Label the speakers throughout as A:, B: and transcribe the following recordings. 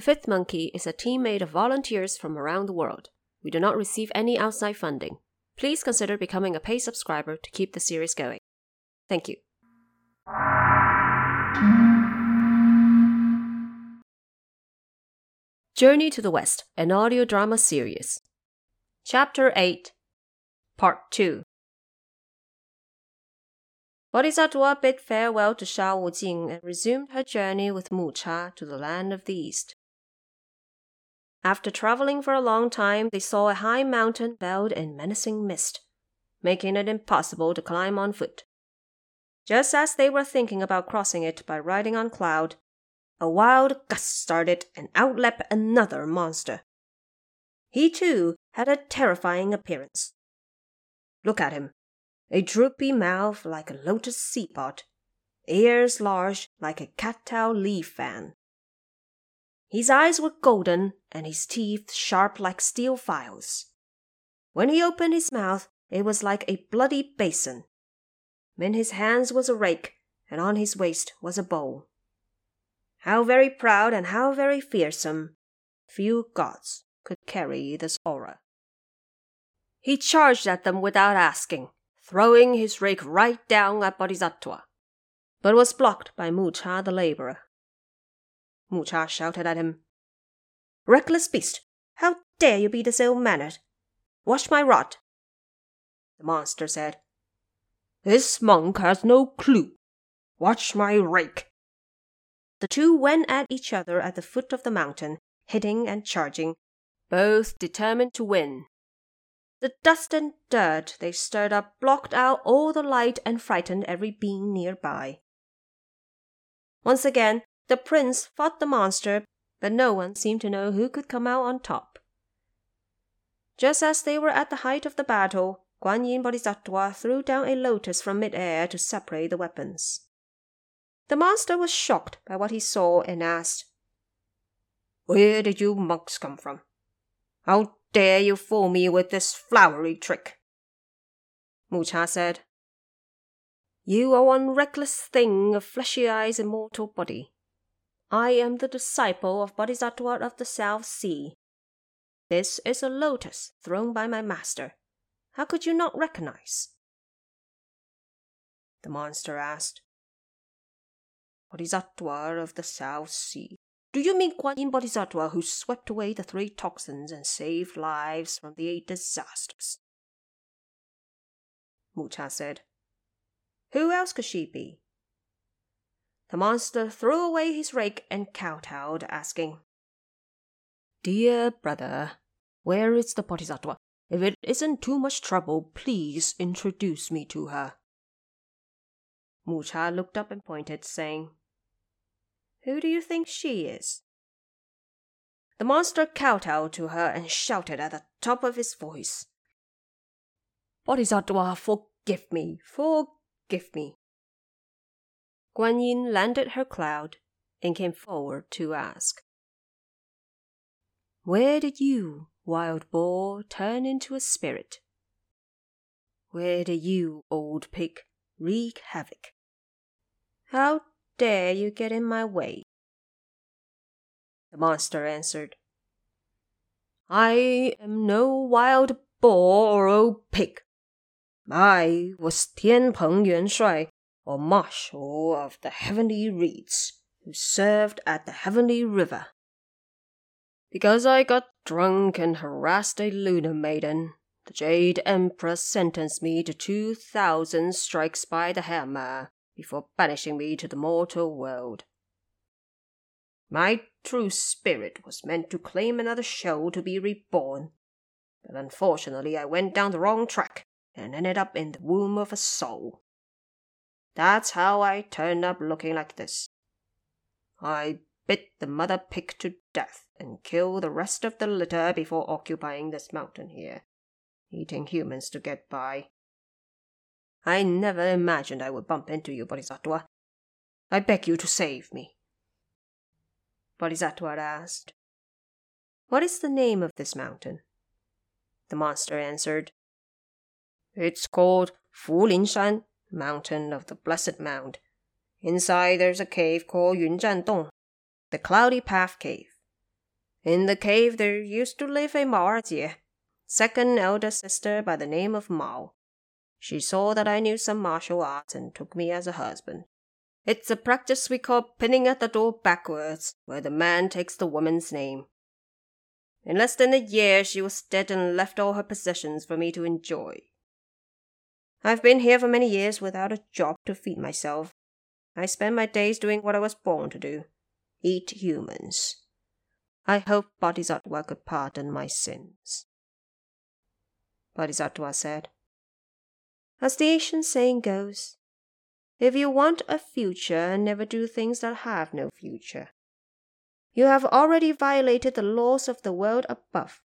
A: The Fifth Monkey is a team made of volunteers from around the world. We do not receive any outside funding. Please consider becoming a paid subscriber to keep the series going. Thank you. Journey to the West, an audio drama series. Chapter 8, Part 2. Bodhisattva bid farewell to Sha Jing and resumed her journey with Mu Cha to the land of the East. After traveling for a long time, they saw a high mountain veiled in menacing mist, making it impossible to climb on foot. Just as they were thinking about crossing it by riding on cloud, a wild gust started and out leapt another monster. He too had a terrifying appearance. Look at him. A droopy mouth like a lotus seapot, ears large like a cattail leaf fan. His eyes were golden and his teeth sharp like steel files. When he opened his mouth, it was like a bloody basin. In his hands was a rake, and on his waist was a bow. How very proud and how very fearsome! Few gods could carry this aura. He charged at them without asking, throwing his rake right down at Bodhisattva, but was blocked by Mucha the laborer. Mucha shouted at him, Reckless beast, how dare you be this ill mannered? Watch my rod. The monster said, This monk has no clue. Watch my rake. The two went at each other at the foot of the mountain, hitting and charging, both determined to win. The dust and dirt they stirred up blocked out all the light and frightened every being near by. Once again, the prince fought the monster, but no one seemed to know who could come out on top. Just as they were at the height of the battle, Guan Yin Bodhisattva threw down a lotus from mid-air to separate the weapons. The monster was shocked by what he saw and asked, Where did you monks come from? How dare you fool me with this flowery trick? Mu Cha said, You are one reckless thing of fleshy eyes and mortal body. I am the disciple of Bodhisattva of the South Sea. This is a lotus thrown by my master. How could you not recognize? The monster asked, Bodhisattva of the South Sea. Do you mean Guan Yin Bodhisattva who swept away the three toxins and saved lives from the eight disasters? Mucha said. Who else could she be? The monster threw away his rake and kowtowed, asking, Dear brother, where is the Bodhisattva? If it isn't too much trouble, please introduce me to her. Mucha looked up and pointed, saying, who do you think she is? The monster kowtowed to her and shouted at the top of his voice. Bodhisattva, forgive me, forgive me. Guan Yin landed her cloud and came forward to ask, Where did you, wild boar, turn into a spirit? Where did you, old pig, wreak havoc? How dare you get in my way? The monster answered, I am no wild boar or old pig. I was Tian Peng Yuan Shuai, or Marshal of the Heavenly Reeds, who served at the Heavenly River. Because I got drunk and harassed a lunar maiden, the Jade Emperor sentenced me to two thousand strikes by the hammer before banishing me to the mortal world. My true spirit was meant to claim another shell to be reborn, but unfortunately I went down the wrong track and ended up in the womb of a soul. That's how I turned up looking like this. I bit the mother pig to death and killed the rest of the litter before occupying this mountain here, eating humans to get by. I never imagined I would bump into you, Bodhisattva. I beg you to save me. Bodhisattva asked, What is the name of this mountain? The monster answered, It's called Fulingshan, Mountain of the Blessed Mound. Inside there's a cave called Yunzhan Dong, the Cloudy Path Cave. In the cave there used to live a Mao Jie, second elder sister by the name of Mao. She saw that I knew some martial arts and took me as a husband. It's a practice we call pinning at the door backwards, where the man takes the woman's name. In less than a year she was dead and left all her possessions for me to enjoy. I've been here for many years without a job to feed myself. I spend my days doing what I was born to do eat humans. I hope Bodhisattva could pardon my sins. Bodhisattva said, As the ancient saying goes, if you want a future, and never do things that have no future. You have already violated the laws of the world above,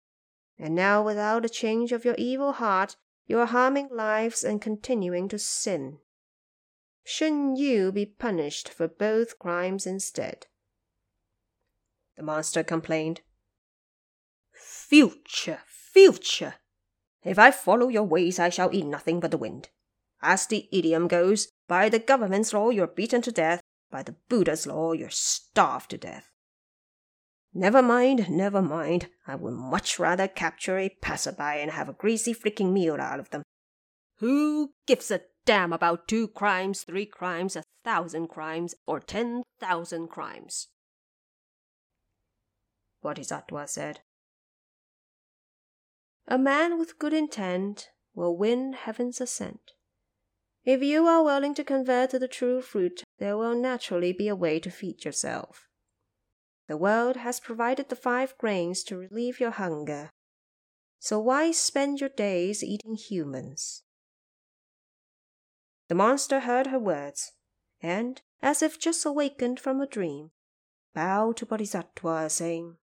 A: and now without a change of your evil heart, you are harming lives and continuing to sin. Shouldn't you be punished for both crimes instead? The monster complained. Future, future! If I follow your ways, I shall eat nothing but the wind. As the idiom goes, by the government's law, you're beaten to death. By the Buddha's law, you're starved to death. Never mind, never mind. I would much rather capture a passerby and have a greasy freaking meal out of them. Who gives a damn about two crimes, three crimes, a thousand crimes, or ten thousand crimes? Bodhisattva said. A man with good intent will win heaven's assent. If you are willing to convert to the true fruit, there will naturally be a way to feed yourself. The world has provided the five grains to relieve your hunger. So why spend your days eating humans? The monster heard her words, and, as if just awakened from a dream, bowed to Bodhisattva, saying,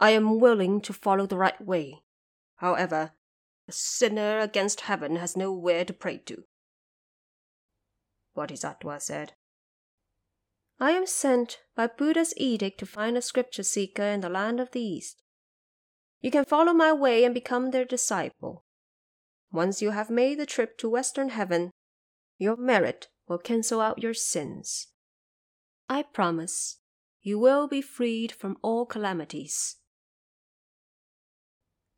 A: I am willing to follow the right way. However, a sinner against heaven has nowhere to pray to. Bodhisattva said, I am sent by Buddha's edict to find a scripture seeker in the land of the East. You can follow my way and become their disciple. Once you have made the trip to Western Heaven, your merit will cancel out your sins. I promise you will be freed from all calamities.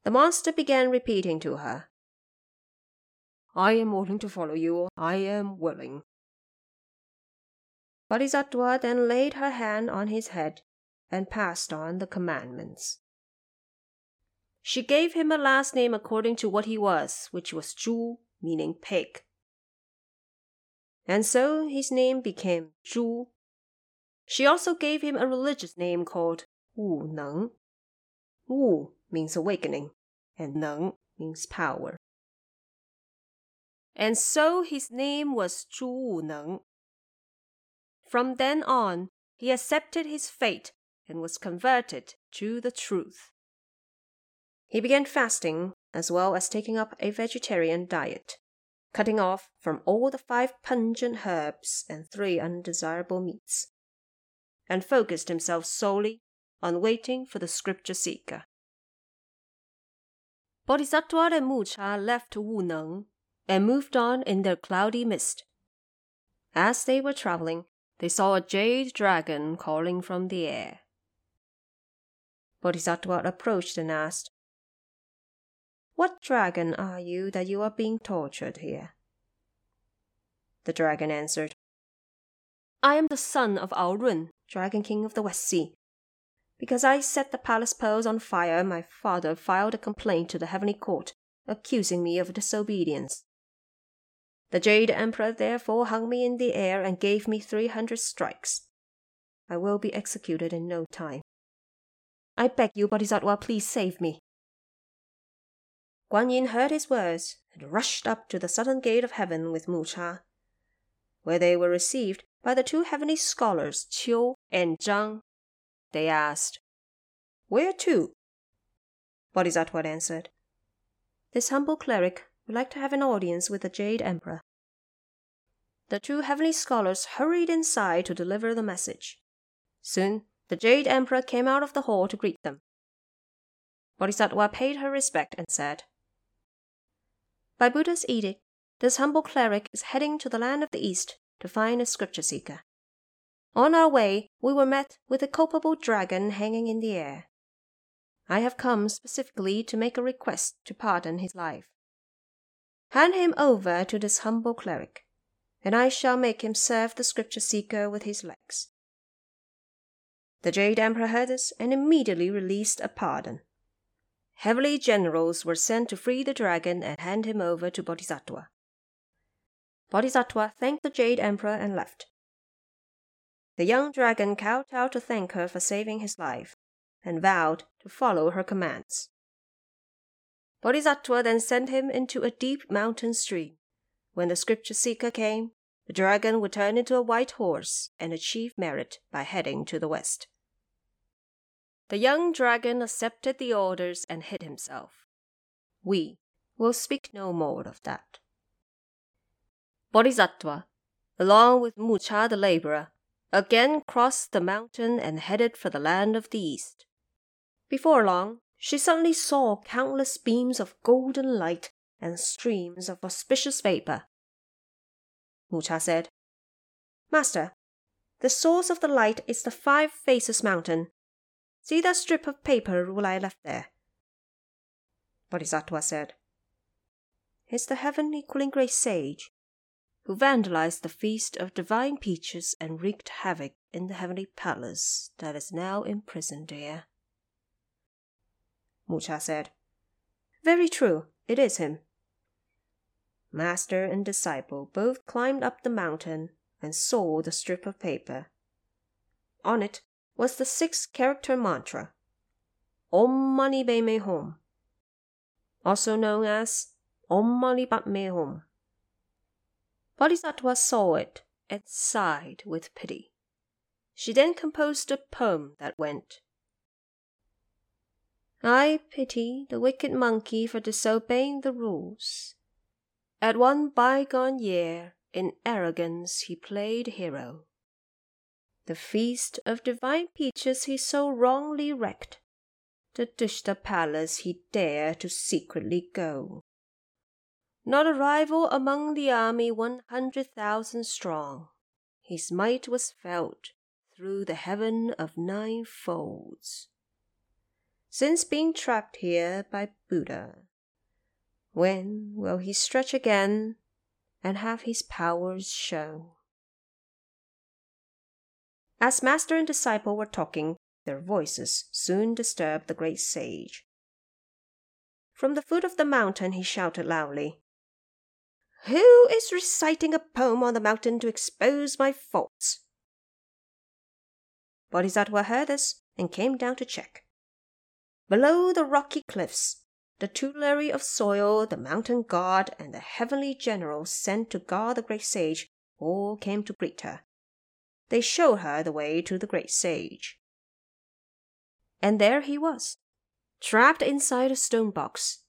A: The monster began repeating to her, I am willing to follow you. I am willing. Bodhisattva then laid her hand on his head and passed on the commandments. She gave him a last name according to what he was, which was Zhu, meaning pig. And so his name became Zhu. She also gave him a religious name called Wu Neng. Wu means awakening, and Neng means power. And so his name was Zhu Wu Neng, from then on, he accepted his fate and was converted to the truth. He began fasting as well as taking up a vegetarian diet, cutting off from all the five pungent herbs and three undesirable meats, and focused himself solely on waiting for the scripture seeker. Bodhisattva and Mucha left Wu Neng and moved on in their cloudy mist. As they were traveling, they saw a jade dragon calling from the air. Bodhisattva approached and asked, What dragon are you that you are being tortured here? The dragon answered, I am the son of Ao Run, Dragon King of the West Sea. Because I set the palace pearls on fire, my father filed a complaint to the heavenly court, accusing me of disobedience. The Jade Emperor therefore hung me in the air and gave me three hundred strikes. I will be executed in no time. I beg you, Bodhisattva, please save me. Guan Yin heard his words and rushed up to the southern gate of heaven with Mu Cha, where they were received by the two heavenly scholars, Qiu and Zhang. They asked, Where to? Bodhisattva answered, This humble cleric would like to have an audience with the Jade Emperor. The two heavenly scholars hurried inside to deliver the message. Soon, the Jade Emperor came out of the hall to greet them. Bodhisattva paid her respect and said, By Buddha's edict, this humble cleric is heading to the land of the East to find a scripture seeker. On our way, we were met with a culpable dragon hanging in the air. I have come specifically to make a request to pardon his life. Hand him over to this humble cleric, and I shall make him serve the scripture seeker with his legs. The Jade Emperor heard this and immediately released a pardon. Heavenly generals were sent to free the dragon and hand him over to Bodhisattva. Bodhisattva thanked the Jade Emperor and left. The young dragon kowtowed to thank her for saving his life and vowed to follow her commands. Bodhisattva then sent him into a deep mountain stream. When the scripture seeker came, the dragon would turn into a white horse and achieve merit by heading to the west. The young dragon accepted the orders and hid himself. We will speak no more of that. Bodhisattva, along with Mucha the laborer, again crossed the mountain and headed for the land of the east. Before long, she suddenly saw countless beams of golden light and streams of auspicious vapor. Mucha said, Master, the source of the light is the Five Phases Mountain. See that strip of paper I left there. Bodhisattva said, It's the heaven equaling great sage who vandalized the feast of divine peaches and wreaked havoc in the heavenly palace that is now imprisoned here. Mucha said, Very true, it is him. Master and disciple both climbed up the mountain and saw the strip of paper. On it was the six character mantra Om Mani Padme Hum, also known as Om Mani Padme Hum. Bodhisattva saw it and sighed with pity. She then composed a poem that went I pity the wicked monkey for disobeying the rules. At one bygone year, in arrogance he played hero. The feast of divine peaches he so wrongly wrecked. The Tushita palace he dare to secretly go. Not a rival among the army one hundred thousand strong. His might was felt through the heaven of nine folds. Since being trapped here by Buddha, when will he stretch again and have his powers shown? As master and disciple were talking, their voices soon disturbed the great sage. From the foot of the mountain he shouted loudly, who is reciting a poem on the mountain to expose my faults? Bodhisattva heard this and came down to check. Below the rocky cliffs, the tutelary of soil, the mountain god, and the heavenly general sent to guard the great sage all came to greet her. They showed her the way to the great sage. And there he was, trapped inside a stone box,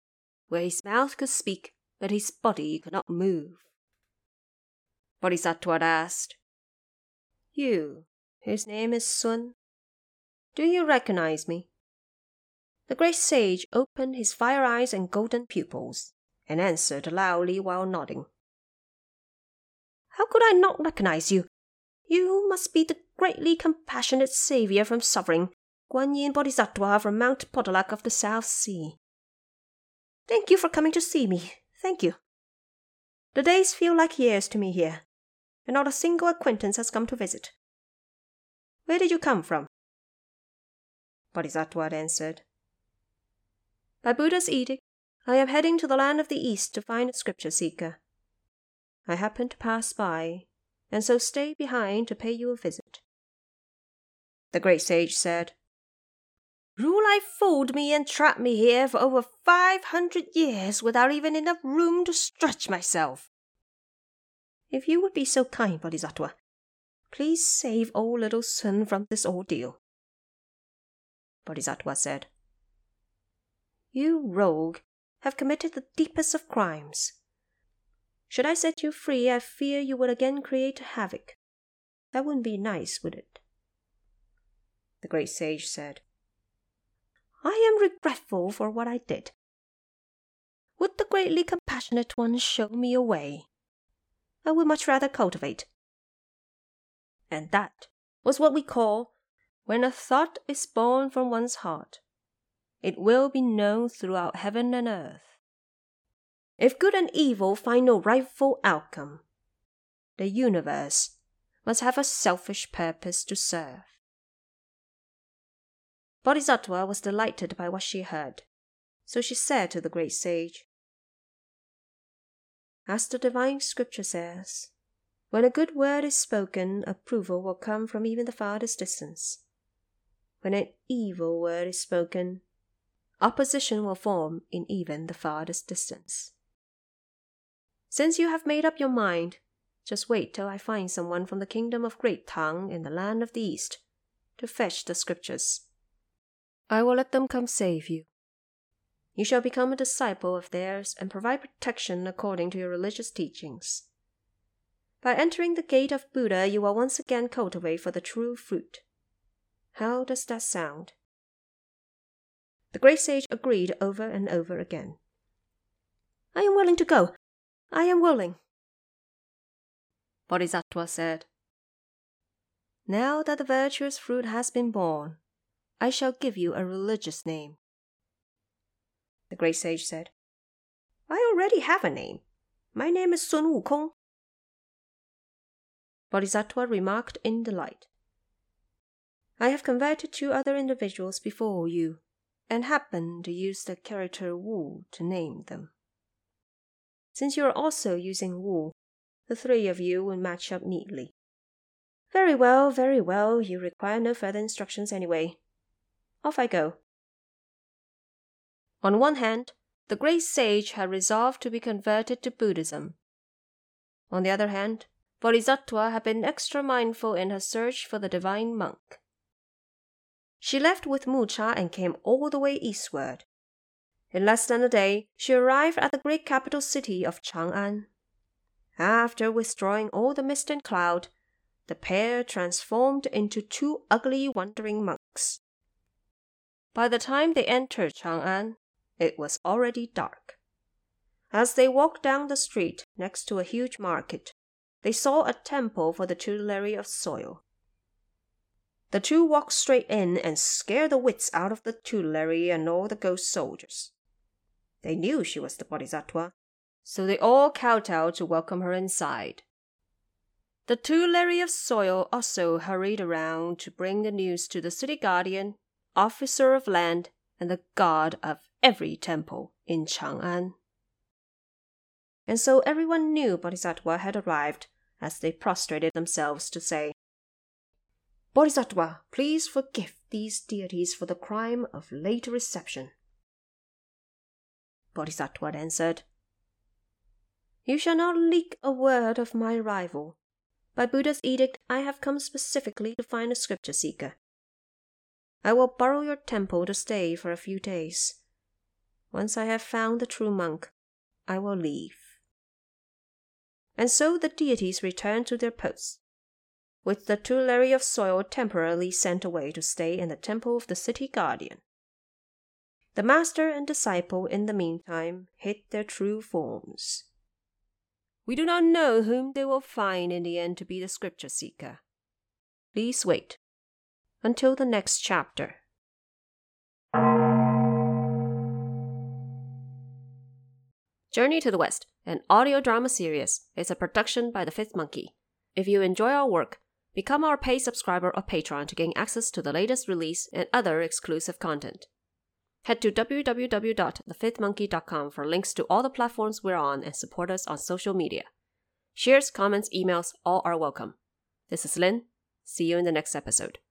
A: where his mouth could speak but his body could not move. Bodhisattva asked, You, whose name is Sun, do you recognize me? The great sage opened his fire eyes and golden pupils, and answered loudly while nodding. How could I not recognize you? You must be the greatly compassionate savior from suffering, Guan Yin Bodhisattva from Mount Potalaka of the South Sea. Thank you for coming to see me. Thank you. The days feel like years to me here, and not a single acquaintance has come to visit. Where did you come from? Bodhisattva answered. By Buddha's edict, I am heading to the land of the East to find a scripture seeker. I happened to pass by, and so stay behind to pay you a visit. The great sage said, Rulai fooled me and trapped me here for over five hundred years without even enough room to stretch myself. If you would be so kind, Bodhisattva, please save old little Sun from this ordeal. Bodhisattva said, You rogue have committed the deepest of crimes. Should I set you free, I fear you would again create havoc. That wouldn't be nice, would it? The great sage said, I am regretful for what I did. Would the greatly compassionate one show me a way? I would much rather cultivate. And that was what we call when a thought is born from one's heart. It will be known throughout heaven and earth. If good and evil find no rightful outcome, the universe must have a selfish purpose to serve. Bodhisattva was delighted by what she heard, so she said to the great sage, As the divine scripture says, when a good word is spoken, approval will come from even the farthest distance. When an evil word is spoken, opposition will form in even the farthest distance. Since you have made up your mind, just wait till I find someone from the kingdom of Great Tang in the land of the East to fetch the scriptures. I will let them come save you. You shall become a disciple of theirs and provide protection according to your religious teachings. By entering the gate of Buddha, you will once again cultivate for the true fruit. How does that sound? The great sage agreed over and over again. I am willing to go. I am willing. Bodhisattva said, Now that the virtuous fruit has been born, I shall give you a religious name. The great sage said, I already have a name. My name is Sun Wukong. Bodhisattva remarked in delight. I have converted two other individuals before you, and happened to use the character Wu to name them. Since you are also using Wu, the three of you will match up neatly. Very well, very well, you require no further instructions anyway. Off I go. On one hand, the great sage had resolved to be converted to Buddhism. On the other hand, Bodhisattva had been extra mindful in her search for the divine monk. She left with Mucha and came all the way eastward. In less than a day, she arrived at the great capital city of Chang'an. After withdrawing all the mist and cloud, the pair transformed into two ugly wandering monks. By the time they entered Chang'an, it was already dark. As they walked down the street next to a huge market, they saw a temple for the tutelary of soil. The two walked straight in and scared the wits out of the tutelary and all the ghost soldiers. They knew she was the Bodhisattva, so they all kowtowed to welcome her inside. The tutelary of soil also hurried around to bring the news to the city guardian, officer of land, and the god of every temple in Chang'an. And so everyone knew Bodhisattva had arrived as they prostrated themselves to say, Bodhisattva, please forgive these deities for the crime of late reception. Bodhisattva answered, you shall not leak a word of my arrival. By Buddha's edict, I have come specifically to find a scripture seeker. I will borrow your temple to stay for a few days. Once I have found the true monk, I will leave. And so the deities returned to their posts, with the tutelary of soil temporarily sent away to stay in the temple of the city guardian. The master and disciple, in the meantime, hid their true forms. We do not know whom they will find in the end to be the scripture seeker. Please wait until the next chapter. Journey to the West, an audio drama series, is a production by the Fifth Monkey. If you enjoy our work, become our paid subscriber or patron to gain access to the latest release and other exclusive content. Head to www.thefifthmonkey.com for links to all the platforms we're on and support us on social media. Shares, comments, emails, all are welcome. This is Lynn. See you in the next episode.